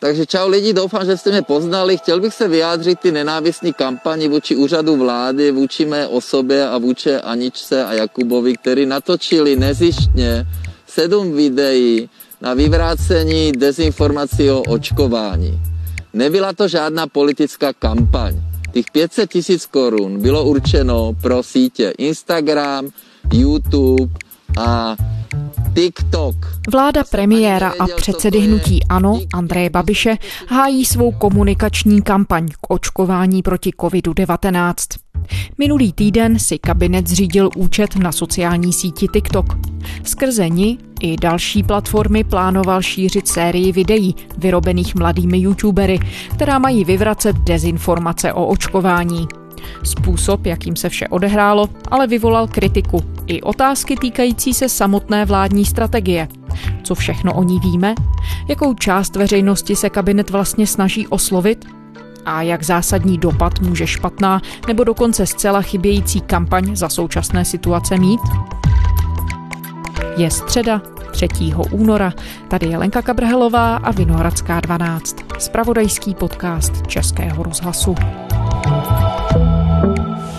Takže čau lidi, doufám, že jste mě poznali. Chtěl bych se vyjádřit ty nenávistní kampani vůči úřadu vlády, vůči mé osobě a vůči Aničce a Jakubovi, který natočili nezištně sedm videí na vyvrácení dezinformací o očkování. Nebyla to žádná politická kampaň. Těch 500 tisíc korun bylo určeno pro sítě Instagram, YouTube a TikTok. Vláda premiéra a předsedy hnutí ANO Andreje Babiše hájí svou komunikační kampaň k očkování proti COVID-19. Minulý týden si kabinet zřídil účet na sociální síti TikTok. Skrze ní i další platformy plánoval šířit sérii videí vyrobených mladými youtubery, která mají vyvracet dezinformace o očkování. Způsob, jakým se vše odehrálo, ale vyvolal kritiku i otázky týkající se samotné vládní strategie. Co všechno o ní víme? Jakou část veřejnosti se kabinet vlastně snaží oslovit? A jak zásadní dopad může špatná nebo dokonce zcela chybějící kampaň za současné situace mít? Je středa 3. února. Tady je Lenka Kabrhelová a Vinohradská 12. Spravodajský podcast Českého rozhlasu.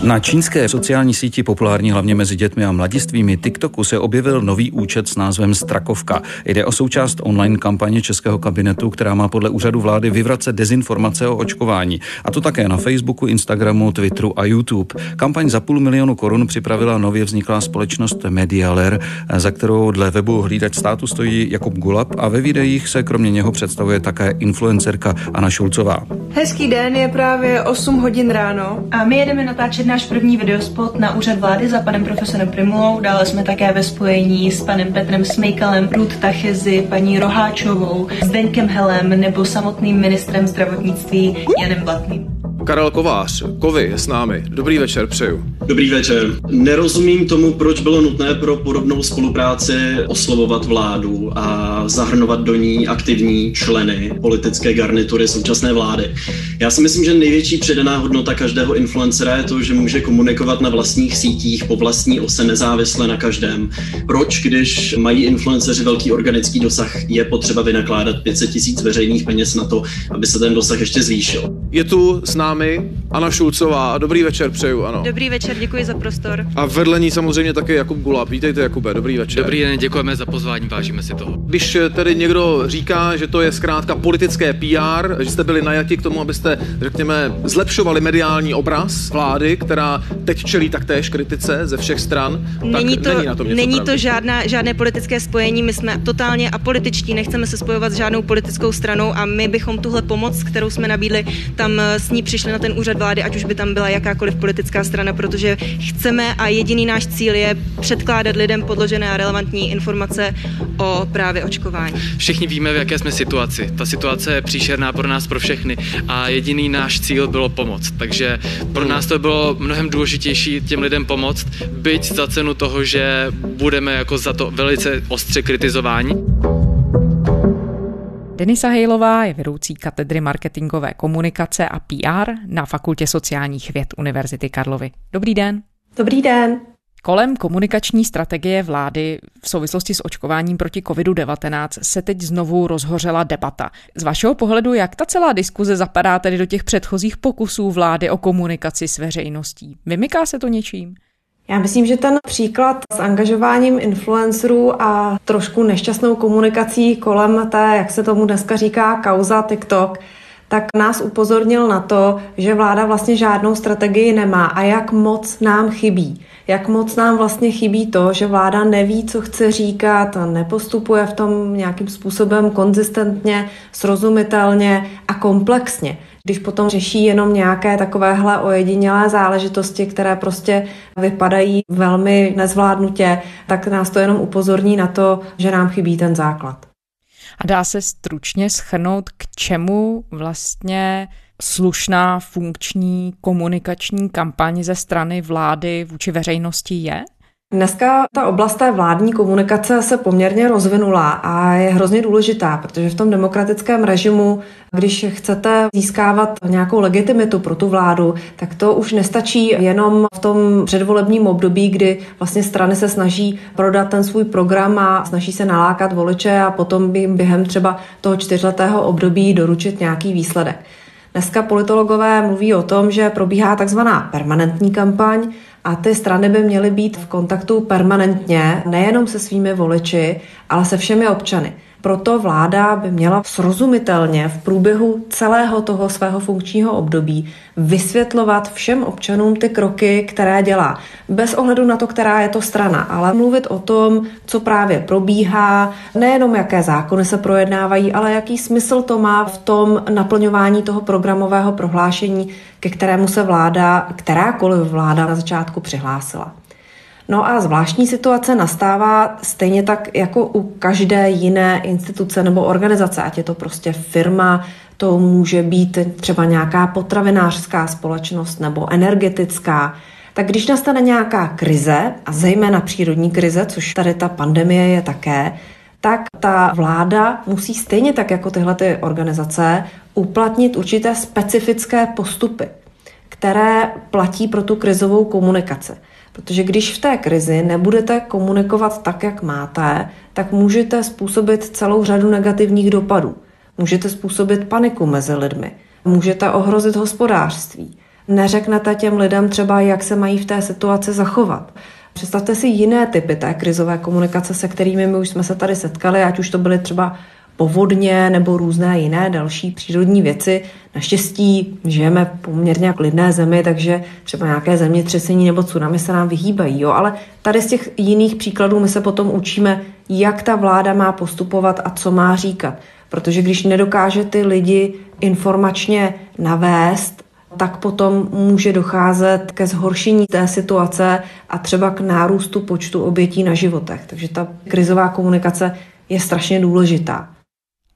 Na čínské sociální síti populární hlavně mezi dětmi a mladistvými TikToku se objevil nový účet s názvem Strakovka. Jde o součást online kampaně Českého kabinetu, která má podle úřadu vlády vyvracet dezinformace o očkování. A to také na Facebooku, Instagramu, Twitteru a YouTube. Kampaň za půl milionu korun připravila nově vzniklá společnost Medialer, za kterou dle webu Hlídač státu stojí Jakub Gulab a ve videích se kromě něho představuje také influencerka Anna Šulcová. Hezký den, je právě 8 hodin ráno a my jedeme natáčet náš první videospot na úřad vlády za panem profesorem Primulou. Dále jsme také ve spojení s panem Petrem Smejkalem, Ruth Tachezi, paní Roháčovou, Zdeňkem Helem nebo samotným ministrem zdravotnictví Janem Blatným. Karel Kovář, Kovy je s námi. Dobrý večer, přeju. Dobrý večer. Nerozumím tomu, proč bylo nutné pro podobnou spolupráci oslovovat vládu a zahrnovat do ní aktivní členy politické garnitury současné vlády. Já si myslím, že největší předaná hodnota každého influencera je to, že může komunikovat na vlastních sítích po vlastní ose nezávisle na každém. Proč, když mají influenceři velký organický dosah, je potřeba vynakládat 500 tisíc veřejných peněz na to, aby se ten dosah ještě zvýšil? Je tu s námi námi Anna Šulcová. Dobrý večer přeju, ano. Dobrý večer, děkuji za prostor. A vedle ní samozřejmě také Jakub Gulab. Vítejte, Jakube, dobrý večer. Dobrý den, děkujeme za pozvání, vážíme si toho. Když tedy někdo říká, že to je zkrátka politické PR, že jste byli najati k tomu, abyste, řekněme, zlepšovali mediální obraz vlády, která teď čelí taktéž kritice ze všech stran, není tak to, není na tom něco Není pravdy. to žádná, žádné politické spojení, my jsme totálně apolitičtí, nechceme se spojovat s žádnou politickou stranou a my bychom tuhle pomoc, kterou jsme nabídli, tam s ní přišli přišli na ten úřad vlády, ať už by tam byla jakákoliv politická strana, protože chceme a jediný náš cíl je předkládat lidem podložené a relevantní informace o právě očkování. Všichni víme, v jaké jsme situaci. Ta situace je příšerná pro nás, pro všechny a jediný náš cíl bylo pomoct. Takže pro nás to bylo mnohem důležitější těm lidem pomoct, byť za cenu toho, že budeme jako za to velice ostře kritizováni. Denisa Hejlová je vedoucí katedry marketingové komunikace a PR na Fakultě sociálních věd Univerzity Karlovy. Dobrý den. Dobrý den. Kolem komunikační strategie vlády v souvislosti s očkováním proti COVID-19 se teď znovu rozhořela debata. Z vašeho pohledu, jak ta celá diskuze zapadá tedy do těch předchozích pokusů vlády o komunikaci s veřejností? Vymyká se to něčím? Já myslím, že ten příklad s angažováním influencerů a trošku nešťastnou komunikací kolem té, jak se tomu dneska říká, kauza TikTok, tak nás upozornil na to, že vláda vlastně žádnou strategii nemá a jak moc nám chybí. Jak moc nám vlastně chybí to, že vláda neví, co chce říkat a nepostupuje v tom nějakým způsobem konzistentně, srozumitelně a komplexně když potom řeší jenom nějaké takovéhle ojedinělé záležitosti, které prostě vypadají velmi nezvládnutě, tak nás to jenom upozorní na to, že nám chybí ten základ. A dá se stručně schrnout, k čemu vlastně slušná funkční komunikační kampaň ze strany vlády vůči veřejnosti je? Dneska ta oblast té vládní komunikace se poměrně rozvinula a je hrozně důležitá, protože v tom demokratickém režimu, když chcete získávat nějakou legitimitu pro tu vládu, tak to už nestačí jenom v tom předvolebním období, kdy vlastně strany se snaží prodat ten svůj program a snaží se nalákat voliče a potom jim během třeba toho čtyřletého období doručit nějaký výsledek. Dneska politologové mluví o tom, že probíhá takzvaná permanentní kampaň, a ty strany by měly být v kontaktu permanentně, nejenom se svými voliči, ale se všemi občany. Proto vláda by měla srozumitelně v průběhu celého toho svého funkčního období vysvětlovat všem občanům ty kroky, které dělá. Bez ohledu na to, která je to strana, ale mluvit o tom, co právě probíhá, nejenom jaké zákony se projednávají, ale jaký smysl to má v tom naplňování toho programového prohlášení, ke kterému se vláda, kterákoliv vláda na začátku přihlásila. No a zvláštní situace nastává stejně tak jako u každé jiné instituce nebo organizace, ať je to prostě firma, to může být třeba nějaká potravinářská společnost nebo energetická. Tak když nastane nějaká krize, a zejména přírodní krize, což tady ta pandemie je také, tak ta vláda musí stejně tak jako tyhle ty organizace uplatnit určité specifické postupy, které platí pro tu krizovou komunikaci. Protože když v té krizi nebudete komunikovat tak, jak máte, tak můžete způsobit celou řadu negativních dopadů. Můžete způsobit paniku mezi lidmi. Můžete ohrozit hospodářství. Neřeknete těm lidem třeba, jak se mají v té situaci zachovat. Představte si jiné typy té krizové komunikace, se kterými my už jsme se tady setkali, ať už to byly třeba povodně nebo různé jiné další přírodní věci. Naštěstí žijeme v poměrně klidné zemi, takže třeba nějaké zemětřesení nebo tsunami se nám vyhýbají. Jo? Ale tady z těch jiných příkladů my se potom učíme, jak ta vláda má postupovat a co má říkat. Protože když nedokáže ty lidi informačně navést, tak potom může docházet ke zhoršení té situace a třeba k nárůstu počtu obětí na životech. Takže ta krizová komunikace je strašně důležitá.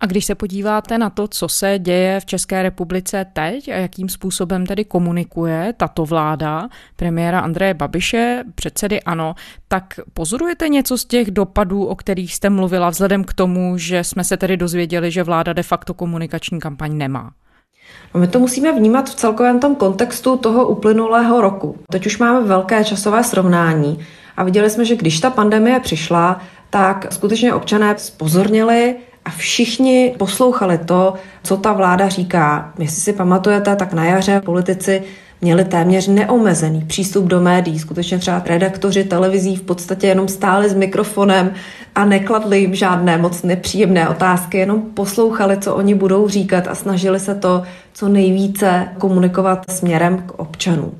A když se podíváte na to, co se děje v České republice teď a jakým způsobem tedy komunikuje tato vláda premiéra Andreje Babiše, předsedy ANO, tak pozorujete něco z těch dopadů, o kterých jste mluvila, vzhledem k tomu, že jsme se tedy dozvěděli, že vláda de facto komunikační kampaň nemá? No my to musíme vnímat v celkovém tom kontextu toho uplynulého roku. Teď už máme velké časové srovnání a viděli jsme, že když ta pandemie přišla, tak skutečně občané spozornili a všichni poslouchali to, co ta vláda říká. Jestli si pamatujete, tak na jaře politici měli téměř neomezený přístup do médií. Skutečně třeba redaktoři televizí v podstatě jenom stáli s mikrofonem a nekladli jim žádné moc nepříjemné otázky, jenom poslouchali, co oni budou říkat a snažili se to co nejvíce komunikovat směrem k občanům.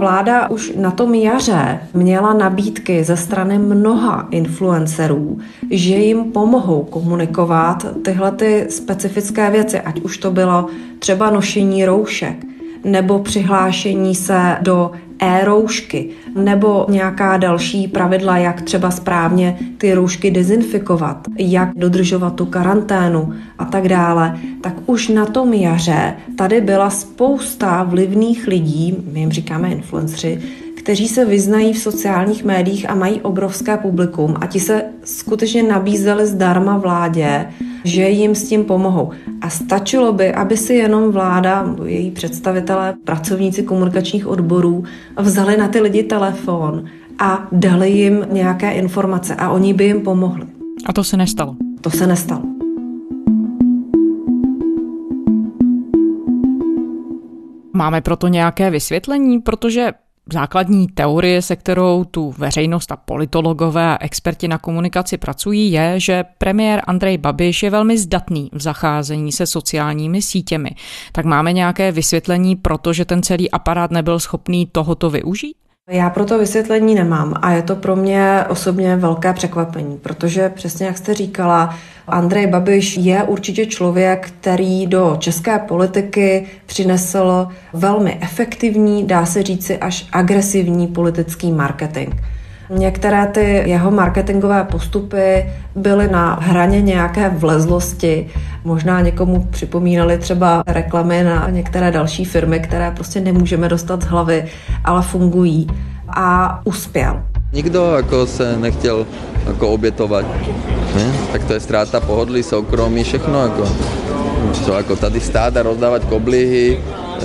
Vláda už na tom jaře měla nabídky ze strany mnoha influencerů, že jim pomohou komunikovat tyhle ty specifické věci, ať už to bylo třeba nošení roušek, nebo přihlášení se do e-roušky nebo nějaká další pravidla, jak třeba správně ty roušky dezinfikovat, jak dodržovat tu karanténu a tak dále, tak už na tom jaře tady byla spousta vlivných lidí, my jim říkáme influenceri, kteří se vyznají v sociálních médiích a mají obrovské publikum a ti se skutečně nabízeli zdarma vládě, že jim s tím pomohou. A stačilo by, aby si jenom vláda, její představitelé, pracovníci komunikačních odborů vzali na ty lidi telefon a dali jim nějaké informace a oni by jim pomohli. A to se nestalo. To se nestalo. Máme proto nějaké vysvětlení, protože základní teorie, se kterou tu veřejnost a politologové a experti na komunikaci pracují, je, že premiér Andrej Babiš je velmi zdatný v zacházení se sociálními sítěmi. Tak máme nějaké vysvětlení, protože ten celý aparát nebyl schopný tohoto využít? Já pro to vysvětlení nemám a je to pro mě osobně velké překvapení, protože přesně jak jste říkala, Andrej Babiš je určitě člověk, který do české politiky přinesl velmi efektivní, dá se říci až agresivní politický marketing. Některé ty jeho marketingové postupy byly na hraně nějaké vlezlosti. Možná někomu připomínali třeba reklamy na některé další firmy, které prostě nemůžeme dostat z hlavy, ale fungují. A uspěl. Nikdo jako se nechtěl jako obětovat. Ne? Tak to je ztráta pohodlí, soukromí, všechno jako. Co jako tady stát a rozdávat koblihy,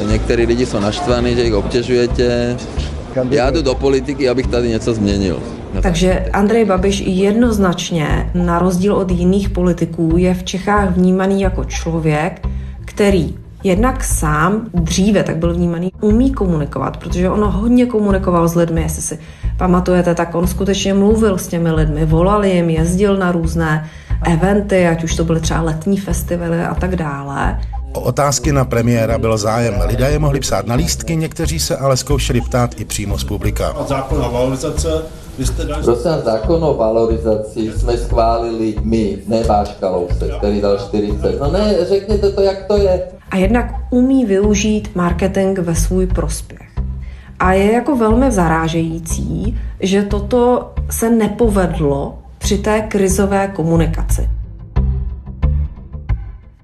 některý lidi jsou naštvaní, že jich obtěžujete. Já jdu do politiky, abych tady něco změnil. Takže Andrej Babiš jednoznačně, na rozdíl od jiných politiků, je v Čechách vnímaný jako člověk, který jednak sám dříve tak byl vnímaný, umí komunikovat, protože on hodně komunikoval s lidmi, jestli si pamatujete, tak on skutečně mluvil s těmi lidmi, volal jim, jezdil na různé eventy, ať už to byly třeba letní festivaly a tak dále. O otázky na premiéra byl zájem. Lidé je mohli psát na lístky, někteří se ale zkoušeli ptát i přímo z publika. Zákon o valorizace vy jste dali... Prosím zákon o valorizaci jsme schválili my, ne váš Kalousek, který dal 40. No ne, řekněte to, jak to je. A jednak umí využít marketing ve svůj prospěch. A je jako velmi zarážející, že toto se nepovedlo při té krizové komunikaci.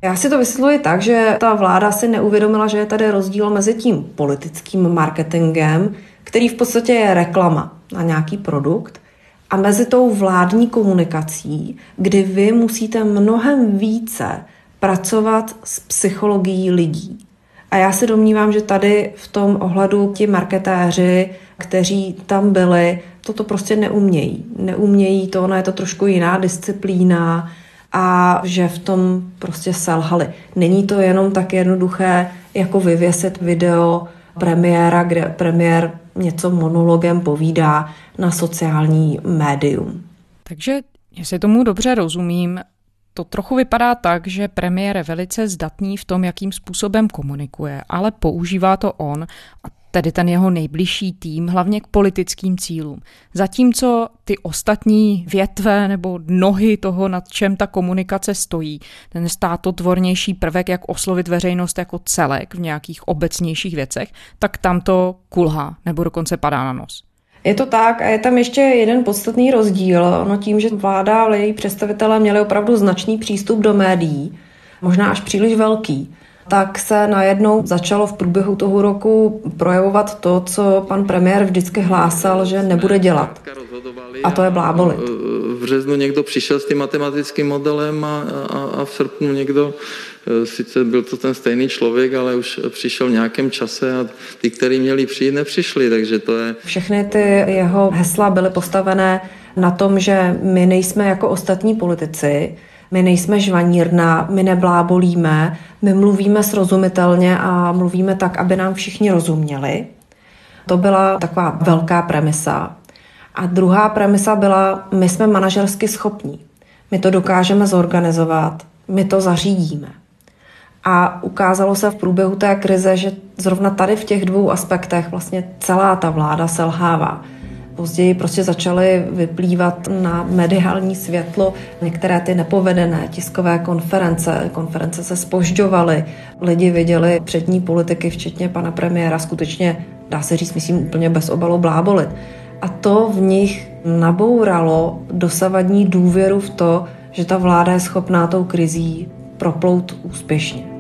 Já si to vysvětluji tak, že ta vláda si neuvědomila, že je tady rozdíl mezi tím politickým marketingem, který v podstatě je reklama na nějaký produkt, a mezi tou vládní komunikací, kdy vy musíte mnohem více pracovat s psychologií lidí. A já si domnívám, že tady v tom ohledu ti marketéři, kteří tam byli, toto prostě neumějí. Neumějí to, ona je to trošku jiná disciplína a že v tom prostě selhali. Není to jenom tak jednoduché, jako vyvěsit video premiéra, kde premiér něco monologem povídá na sociální médium. Takže, jestli tomu dobře rozumím, to trochu vypadá tak, že premiér je velice zdatný v tom, jakým způsobem komunikuje, ale používá to on a tedy ten jeho nejbližší tým, hlavně k politickým cílům. Zatímco ty ostatní větve nebo nohy toho, nad čem ta komunikace stojí, ten státotvornější prvek, jak oslovit veřejnost jako celek v nějakých obecnějších věcech, tak tam to kulhá nebo dokonce padá na nos. Je to tak a je tam ještě jeden podstatný rozdíl. No tím, že vláda a její představitelé měli opravdu značný přístup do médií, možná až příliš velký, tak se najednou začalo v průběhu toho roku projevovat to, co pan premiér vždycky hlásal, že nebude dělat. A to je blábolit. V březnu někdo přišel s tím matematickým modelem a, a, a v srpnu někdo e, sice byl to ten stejný člověk, ale už přišel v nějakém čase a ty, kteří měli přijít, nepřišli, takže to je... Všechny ty jeho hesla byly postavené na tom, že my nejsme jako ostatní politici, my nejsme žvanírna, my neblábolíme, my mluvíme srozumitelně a mluvíme tak, aby nám všichni rozuměli. To byla taková velká premisa. A druhá premisa byla, my jsme manažersky schopní. My to dokážeme zorganizovat, my to zařídíme. A ukázalo se v průběhu té krize, že zrovna tady v těch dvou aspektech vlastně celá ta vláda selhává. Později prostě začaly vyplývat na mediální světlo některé ty nepovedené tiskové konference. Konference se spožďovaly. Lidi viděli přední politiky, včetně pana premiéra, skutečně, dá se říct, myslím, úplně bez obalu blábolit. A to v nich nabouralo dosavadní důvěru v to, že ta vláda je schopná tou krizí proplout úspěšně.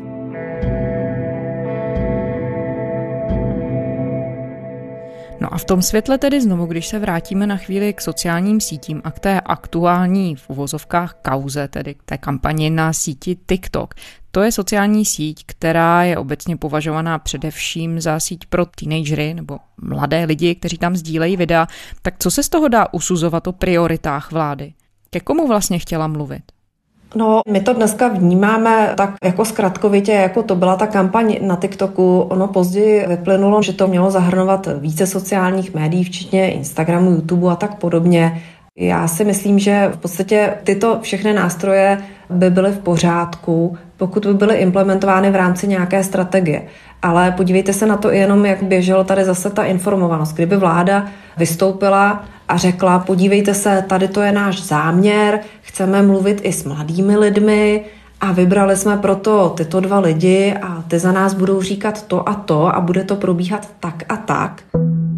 A v tom světle tedy znovu, když se vrátíme na chvíli k sociálním sítím a k té aktuální v uvozovkách kauze, tedy k té kampani na síti TikTok, to je sociální síť, která je obecně považovaná především za síť pro teenagery nebo mladé lidi, kteří tam sdílejí videa. Tak co se z toho dá usuzovat o prioritách vlády? Ke komu vlastně chtěla mluvit? No, my to dneska vnímáme tak jako zkratkovitě, jako to byla ta kampaň na TikToku. Ono později vyplynulo, že to mělo zahrnovat více sociálních médií, včetně Instagramu, YouTube a tak podobně. Já si myslím, že v podstatě tyto všechny nástroje by byly v pořádku, pokud by byly implementovány v rámci nějaké strategie. Ale podívejte se na to jenom, jak běžela tady zase ta informovanost. Kdyby vláda vystoupila a řekla, podívejte se, tady to je náš záměr, chceme mluvit i s mladými lidmi a vybrali jsme proto tyto dva lidi a ty za nás budou říkat to a to a bude to probíhat tak a tak.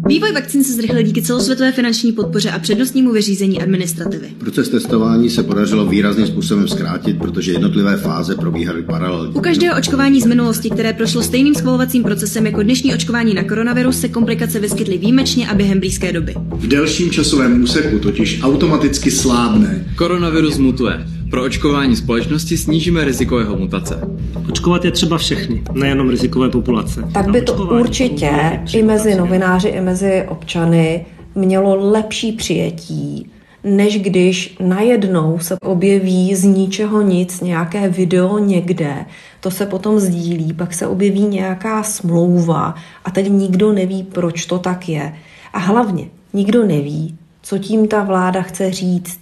Vývoj vakcín se zrychlil díky celosvětové finanční podpoře a přednostnímu vyřízení administrativy. Proces testování se podařilo výrazným způsobem zkrátit, protože jednotlivé fáze probíhaly paralelně. U každého očkování z minulosti, které prošlo stejným schvalovacím procesem jako dnešní očkování na koronavirus, se komplikace vyskytly výjimečně a během blízké doby. V delším časovém úseku totiž automaticky slábne. Koronavirus mutuje. Pro očkování společnosti snížíme riziko jeho mutace. Očkovat je třeba všechny, nejenom rizikové populace. Tak by to určitě i mezi novináři, i mezi občany mělo lepší přijetí, než když najednou se objeví z ničeho nic nějaké video někde, to se potom sdílí, pak se objeví nějaká smlouva a teď nikdo neví, proč to tak je. A hlavně nikdo neví, co tím ta vláda chce říct.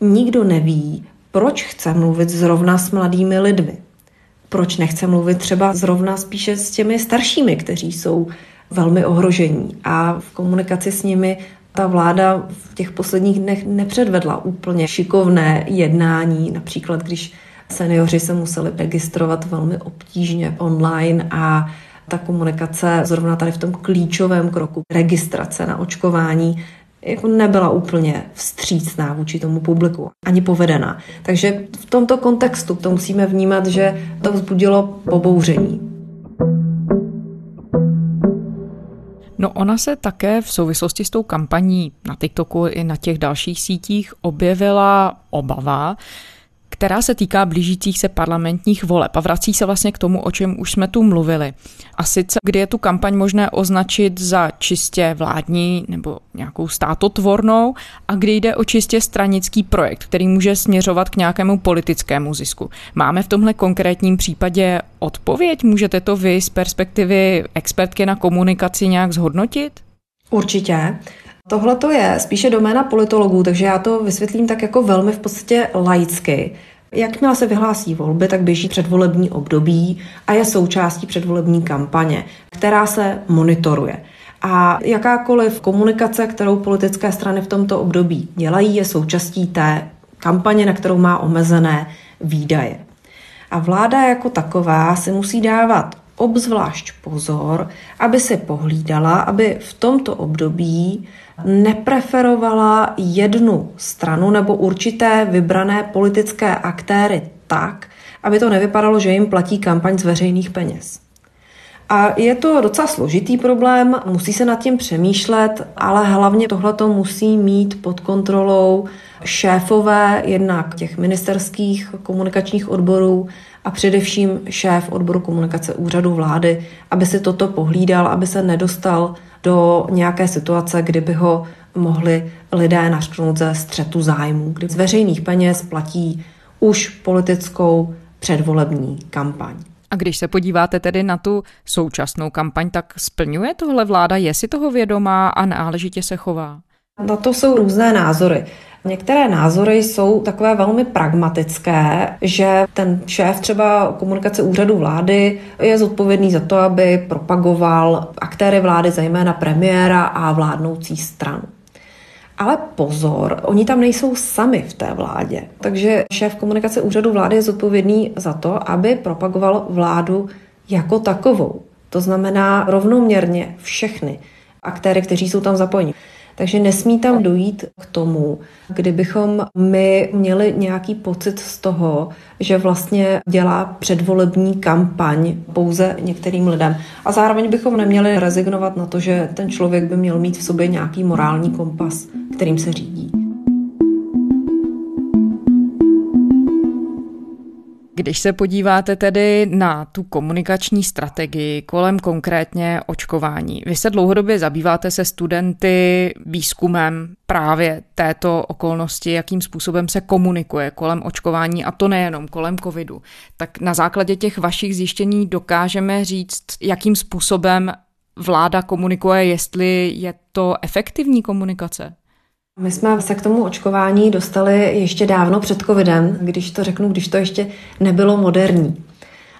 Nikdo neví, proč chce mluvit zrovna s mladými lidmi. Proč nechce mluvit třeba zrovna spíše s těmi staršími, kteří jsou velmi ohrožení. A v komunikaci s nimi ta vláda v těch posledních dnech nepředvedla úplně šikovné jednání, například když seniori se museli registrovat velmi obtížně online a ta komunikace zrovna tady v tom klíčovém kroku registrace na očkování jako nebyla úplně vstřícná vůči tomu publiku, ani povedená. Takže v tomto kontextu to musíme vnímat, že to vzbudilo pobouření. No ona se také v souvislosti s tou kampaní na TikToku i na těch dalších sítích objevila obava, která se týká blížících se parlamentních voleb a vrací se vlastně k tomu, o čem už jsme tu mluvili. A sice, kdy je tu kampaň možné označit za čistě vládní nebo nějakou státotvornou a kdy jde o čistě stranický projekt, který může směřovat k nějakému politickému zisku. Máme v tomhle konkrétním případě odpověď? Můžete to vy z perspektivy expertky na komunikaci nějak zhodnotit? Určitě. Tohle to je spíše doména politologů, takže já to vysvětlím tak jako velmi v podstatě laicky. Jakmile se vyhlásí volby, tak běží předvolební období a je součástí předvolební kampaně, která se monitoruje. A jakákoliv komunikace, kterou politické strany v tomto období dělají, je součástí té kampaně, na kterou má omezené výdaje. A vláda jako taková si musí dávat obzvlášť pozor, aby se pohlídala, aby v tomto období nepreferovala jednu stranu nebo určité vybrané politické aktéry tak, aby to nevypadalo, že jim platí kampaň z veřejných peněz. A je to docela složitý problém, musí se nad tím přemýšlet, ale hlavně tohle to musí mít pod kontrolou šéfové jednak těch ministerských komunikačních odborů a především šéf odboru komunikace úřadu vlády, aby si toto pohlídal, aby se nedostal do nějaké situace, kdyby ho mohli lidé našknout ze střetu zájmu, kdy z veřejných peněz platí už politickou předvolební kampaň. A když se podíváte tedy na tu současnou kampaň, tak splňuje tohle vláda, je si toho vědomá a náležitě se chová? Na to jsou různé názory. Některé názory jsou takové velmi pragmatické, že ten šéf třeba komunikace úřadu vlády je zodpovědný za to, aby propagoval aktéry vlády, zejména premiéra a vládnoucí stranu. Ale pozor, oni tam nejsou sami v té vládě. Takže šéf komunikace úřadu vlády je zodpovědný za to, aby propagoval vládu jako takovou. To znamená rovnoměrně všechny aktéry, kteří jsou tam zapojeni. Takže nesmí tam dojít k tomu, kdybychom my měli nějaký pocit z toho, že vlastně dělá předvolební kampaň pouze některým lidem. A zároveň bychom neměli rezignovat na to, že ten člověk by měl mít v sobě nějaký morální kompas, kterým se řídí. Když se podíváte tedy na tu komunikační strategii kolem konkrétně očkování, vy se dlouhodobě zabýváte se studenty výzkumem právě této okolnosti, jakým způsobem se komunikuje kolem očkování a to nejenom kolem covidu. Tak na základě těch vašich zjištění dokážeme říct, jakým způsobem vláda komunikuje, jestli je to efektivní komunikace? My jsme se k tomu očkování dostali ještě dávno před covidem, když to řeknu, když to ještě nebylo moderní.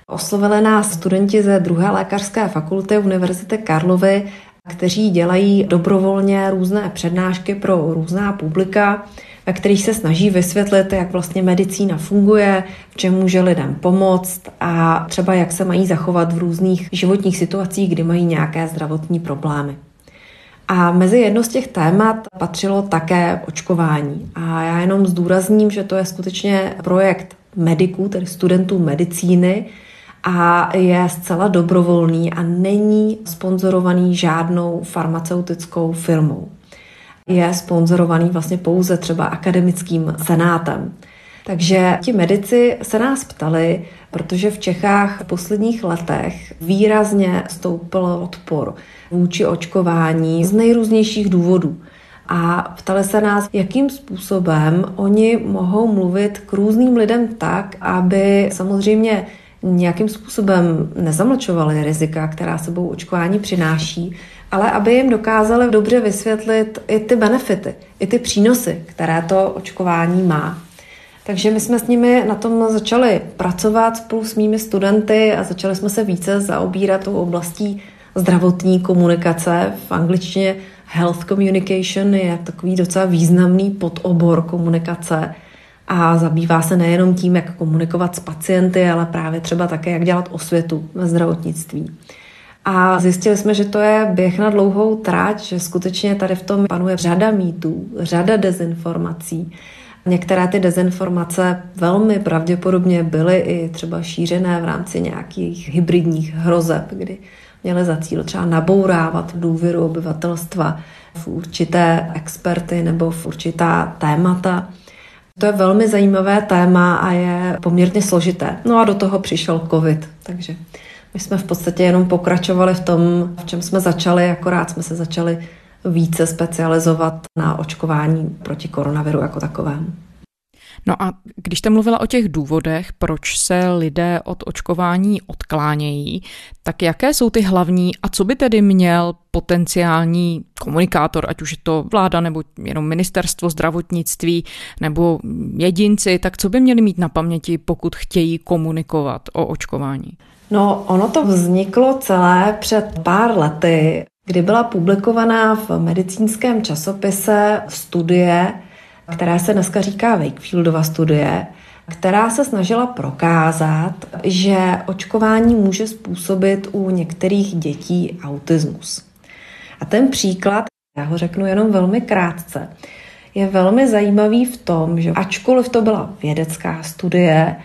Oslovili nás studenti ze druhé lékařské fakulty Univerzity Karlovy, kteří dělají dobrovolně různé přednášky pro různá publika, ve kterých se snaží vysvětlit, jak vlastně medicína funguje, v čem může lidem pomoct a třeba jak se mají zachovat v různých životních situacích, kdy mají nějaké zdravotní problémy. A mezi jedno z těch témat patřilo také očkování. A já jenom zdůrazním, že to je skutečně projekt mediků, tedy studentů medicíny, a je zcela dobrovolný a není sponzorovaný žádnou farmaceutickou firmou. Je sponzorovaný vlastně pouze třeba akademickým senátem. Takže ti medici se nás ptali, protože v Čechách v posledních letech výrazně stoupil odpor vůči očkování z nejrůznějších důvodů. A ptali se nás, jakým způsobem oni mohou mluvit k různým lidem tak, aby samozřejmě nějakým způsobem nezamlčovali rizika, která sebou očkování přináší, ale aby jim dokázali dobře vysvětlit i ty benefity, i ty přínosy, které to očkování má. Takže my jsme s nimi na tom začali pracovat spolu s mými studenty a začali jsme se více zaobírat tou oblastí zdravotní komunikace. V angličtině health communication je takový docela významný podobor komunikace a zabývá se nejenom tím, jak komunikovat s pacienty, ale právě třeba také, jak dělat osvětu ve zdravotnictví. A zjistili jsme, že to je běh na dlouhou tráť, že skutečně tady v tom panuje řada mýtů, řada dezinformací. Některé ty dezinformace velmi pravděpodobně byly i třeba šířené v rámci nějakých hybridních hrozeb, kdy měly za cíl třeba nabourávat důvěru obyvatelstva v určité experty nebo v určitá témata. To je velmi zajímavé téma a je poměrně složité. No a do toho přišel covid, takže my jsme v podstatě jenom pokračovali v tom, v čem jsme začali, akorát jsme se začali více specializovat na očkování proti koronaviru jako takovému. No a když jste mluvila o těch důvodech, proč se lidé od očkování odklánějí, tak jaké jsou ty hlavní a co by tedy měl potenciální komunikátor, ať už je to vláda nebo jenom ministerstvo zdravotnictví nebo jedinci, tak co by měli mít na paměti, pokud chtějí komunikovat o očkování? No, ono to vzniklo celé před pár lety, kdy byla publikovaná v medicínském časopise studie, která se dneska říká Wakefieldova studie, která se snažila prokázat, že očkování může způsobit u některých dětí autismus. A ten příklad, já ho řeknu jenom velmi krátce, je velmi zajímavý v tom, že ačkoliv to byla vědecká studie,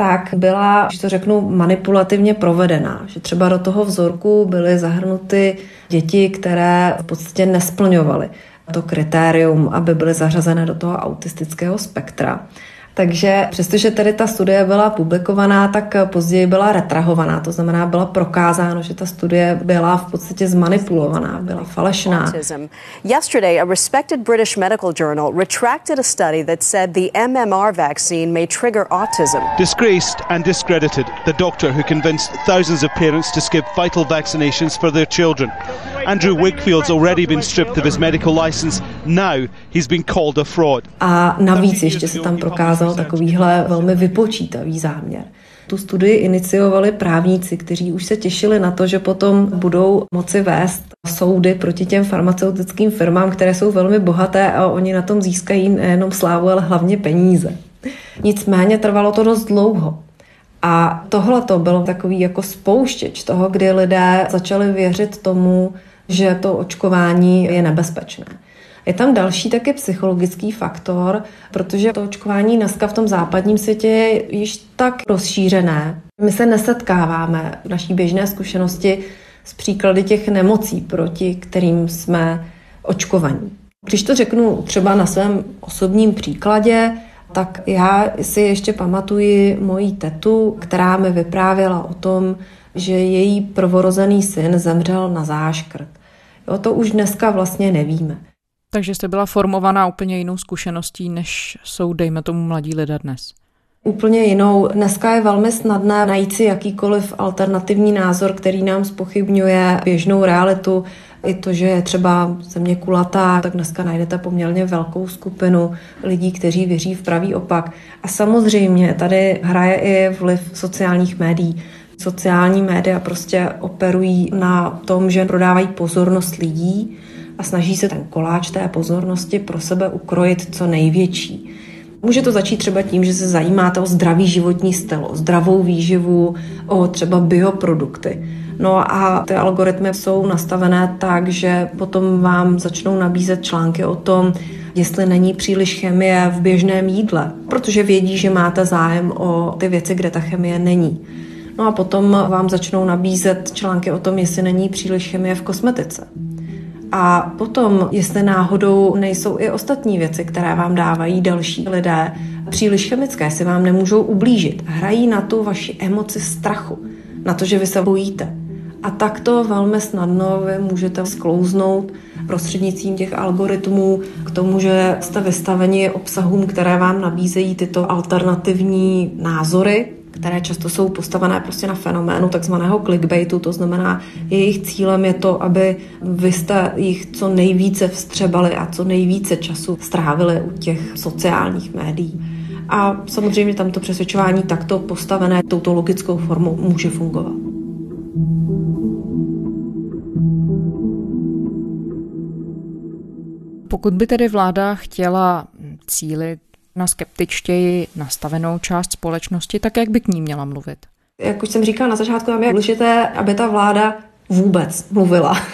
tak byla, že to řeknu, manipulativně provedená. Že třeba do toho vzorku byly zahrnuty děti, které v podstatě nesplňovaly to kritérium, aby byly zařazené do toho autistického spektra. Takže přestože tady ta studie byla publikovaná, tak později byla retrahovaná, to znamená, byla prokázáno, že ta studie byla v podstatě zmanipulovaná, byla falešná. Yesterday, a respected British medical journal retracted a study that said the MMR vaccine may trigger autism. Disgraced and discredited, the doctor who convinced thousands of parents to skip vital vaccinations for their children. Andrew Wigfield's already been stripped of his medical license. Now he's been called a fraud. A navíc ještě se tam prokázal takovýhle velmi vypočítavý záměr. Tu studii iniciovali právníci, kteří už se těšili na to, že potom budou moci vést soudy proti těm farmaceutickým firmám, které jsou velmi bohaté a oni na tom získají nejenom slávu, ale hlavně peníze. Nicméně trvalo to dost dlouho. A tohle to bylo takový jako spouštěč toho, kdy lidé začali věřit tomu, že to očkování je nebezpečné. Je tam další taky psychologický faktor, protože to očkování dneska v tom západním světě je již tak rozšířené. My se nesetkáváme v naší běžné zkušenosti s příklady těch nemocí, proti kterým jsme očkovaní. Když to řeknu třeba na svém osobním příkladě, tak já si ještě pamatuji moji tetu, která mi vyprávěla o tom, že její prvorozený syn zemřel na záškrt. Jo, to už dneska vlastně nevíme. Takže jste byla formovaná úplně jinou zkušeností, než jsou, dejme tomu, mladí lidé dnes. Úplně jinou. Dneska je velmi snadné najít si jakýkoliv alternativní názor, který nám spochybňuje běžnou realitu. I to, že je třeba země kulatá, tak dneska najdete poměrně velkou skupinu lidí, kteří věří v pravý opak. A samozřejmě tady hraje i vliv sociálních médií. Sociální média prostě operují na tom, že prodávají pozornost lidí a snaží se ten koláč té pozornosti pro sebe ukrojit co největší. Může to začít třeba tím, že se zajímáte o zdravý životní styl, o zdravou výživu, o třeba bioprodukty. No a ty algoritmy jsou nastavené tak, že potom vám začnou nabízet články o tom, jestli není příliš chemie v běžném jídle, protože vědí, že máte zájem o ty věci, kde ta chemie není. No a potom vám začnou nabízet články o tom, jestli není příliš chemie v kosmetice. A potom, jestli náhodou nejsou i ostatní věci, které vám dávají další lidé, příliš chemické, si vám nemůžou ublížit. Hrají na tu vaši emoci strachu, na to, že vy se bojíte. A takto velmi snadno vy můžete sklouznout prostřednictvím těch algoritmů k tomu, že jste vystaveni obsahům, které vám nabízejí tyto alternativní názory, které často jsou postavené prostě na fenoménu takzvaného clickbaitu, to znamená, jejich cílem je to, aby vy jste jich co nejvíce vstřebali a co nejvíce času strávili u těch sociálních médií. A samozřejmě tam to přesvědčování takto postavené touto logickou formou může fungovat. Pokud by tedy vláda chtěla cílit na skeptičtěji nastavenou část společnosti, tak jak by k ní měla mluvit? Jak už jsem říkala na začátku, je důležité, aby ta vláda vůbec mluvila.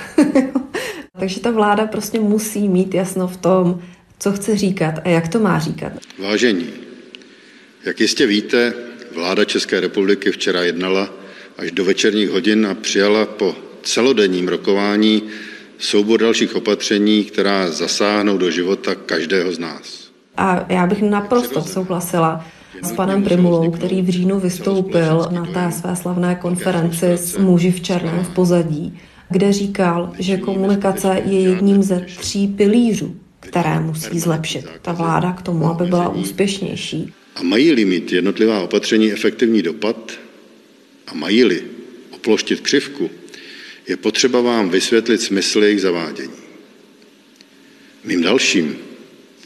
Takže ta vláda prostě musí mít jasno v tom, co chce říkat a jak to má říkat. Vážení, jak jistě víte, vláda České republiky včera jednala až do večerních hodin a přijala po celodenním rokování soubor dalších opatření, která zasáhnou do života každého z nás. A já bych naprosto souhlasila s panem Primulou, který v říjnu vystoupil na té své slavné konferenci s muži v černém v pozadí, kde říkal, že komunikace je jedním ze tří pilířů, které musí zlepšit ta vláda k tomu, aby byla úspěšnější. A mají-li mít jednotlivá opatření efektivní dopad a mají-li oploštit křivku, je potřeba vám vysvětlit smysl jejich zavádění. Mým dalším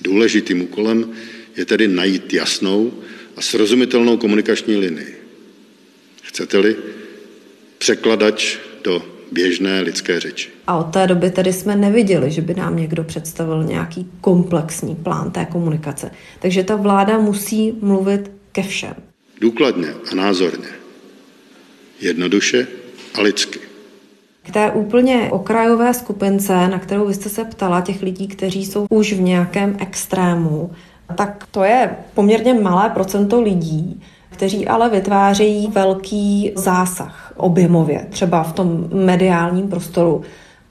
důležitým úkolem je tedy najít jasnou a srozumitelnou komunikační linii. Chcete-li překladač do běžné lidské řeči. A od té doby tedy jsme neviděli, že by nám někdo představil nějaký komplexní plán té komunikace. Takže ta vláda musí mluvit ke všem. Důkladně a názorně. Jednoduše a lidsky. Té úplně okrajové skupince, na kterou vy jste se ptala, těch lidí, kteří jsou už v nějakém extrému, tak to je poměrně malé procento lidí, kteří ale vytvářejí velký zásah objemově, třeba v tom mediálním prostoru.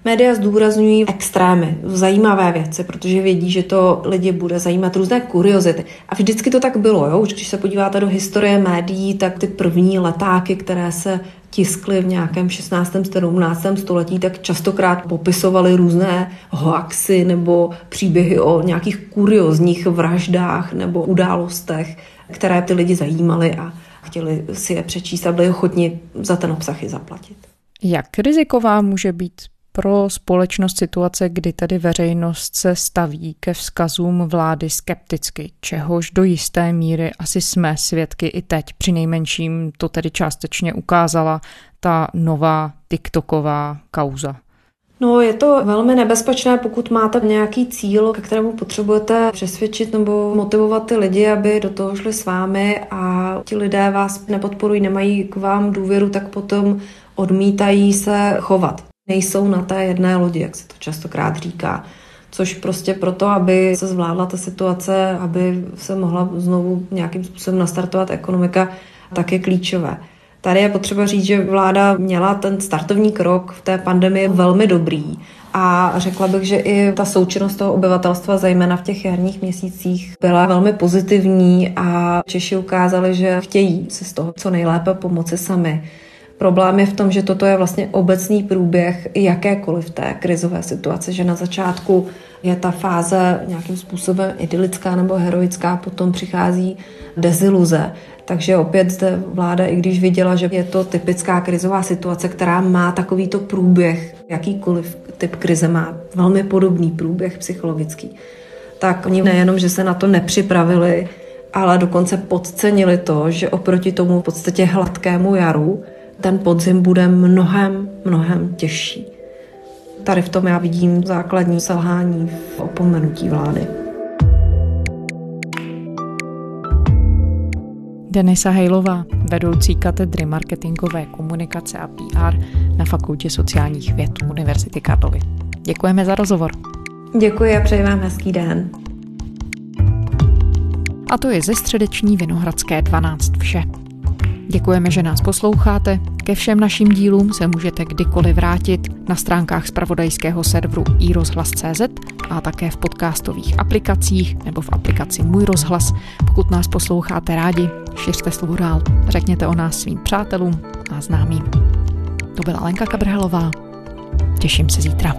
Média zdůrazňují extrémy, zajímavé věci, protože vědí, že to lidi bude zajímat různé kuriozity. A vždycky to tak bylo, jo? Už když se podíváte do historie médií, tak ty první letáky, které se tiskly v nějakém 16. 17. století, tak častokrát popisovali různé hoaxy nebo příběhy o nějakých kuriozních vraždách nebo událostech, které ty lidi zajímaly a chtěli si je přečíst a byli ochotni za ten obsah i zaplatit. Jak riziková může být pro společnost situace, kdy tedy veřejnost se staví ke vzkazům vlády skepticky, čehož do jisté míry asi jsme svědky i teď. Při nejmenším to tedy částečně ukázala ta nová TikToková kauza. No, je to velmi nebezpečné, pokud máte nějaký cíl, ke kterému potřebujete přesvědčit nebo motivovat ty lidi, aby do toho šli s vámi a ti lidé vás nepodporují, nemají k vám důvěru, tak potom odmítají se chovat nejsou na té jedné lodi, jak se to častokrát říká. Což prostě proto, aby se zvládla ta situace, aby se mohla znovu nějakým způsobem nastartovat ekonomika, tak je klíčové. Tady je potřeba říct, že vláda měla ten startovní krok v té pandemii velmi dobrý a řekla bych, že i ta součinnost toho obyvatelstva, zejména v těch jarních měsících, byla velmi pozitivní a Češi ukázali, že chtějí si z toho co nejlépe pomoci sami. Problém je v tom, že toto je vlastně obecný průběh jakékoliv té krizové situace, že na začátku je ta fáze nějakým způsobem idylická nebo heroická, potom přichází deziluze. Takže opět zde vláda, i když viděla, že je to typická krizová situace, která má takovýto průběh, jakýkoliv typ krize má velmi podobný průběh psychologický, tak oni nejenom, že se na to nepřipravili, ale dokonce podcenili to, že oproti tomu v podstatě hladkému jaru ten podzim bude mnohem, mnohem těžší. Tady v tom já vidím základní selhání v opomenutí vlády. Denisa Hejlová, vedoucí katedry marketingové komunikace a PR na Fakultě sociálních věd Univerzity Karlovy. Děkujeme za rozhovor. Děkuji a přeji vám hezký den. A to je ze středeční Vinohradské 12 vše. Děkujeme, že nás posloucháte. Ke všem našim dílům se můžete kdykoliv vrátit na stránkách spravodajského serveru iRozhlas.cz a také v podcastových aplikacích nebo v aplikaci Můj rozhlas. Pokud nás posloucháte rádi, šiřte slovo dál, řekněte o nás svým přátelům a známým. To byla Lenka Kabrhelová. Těším se zítra.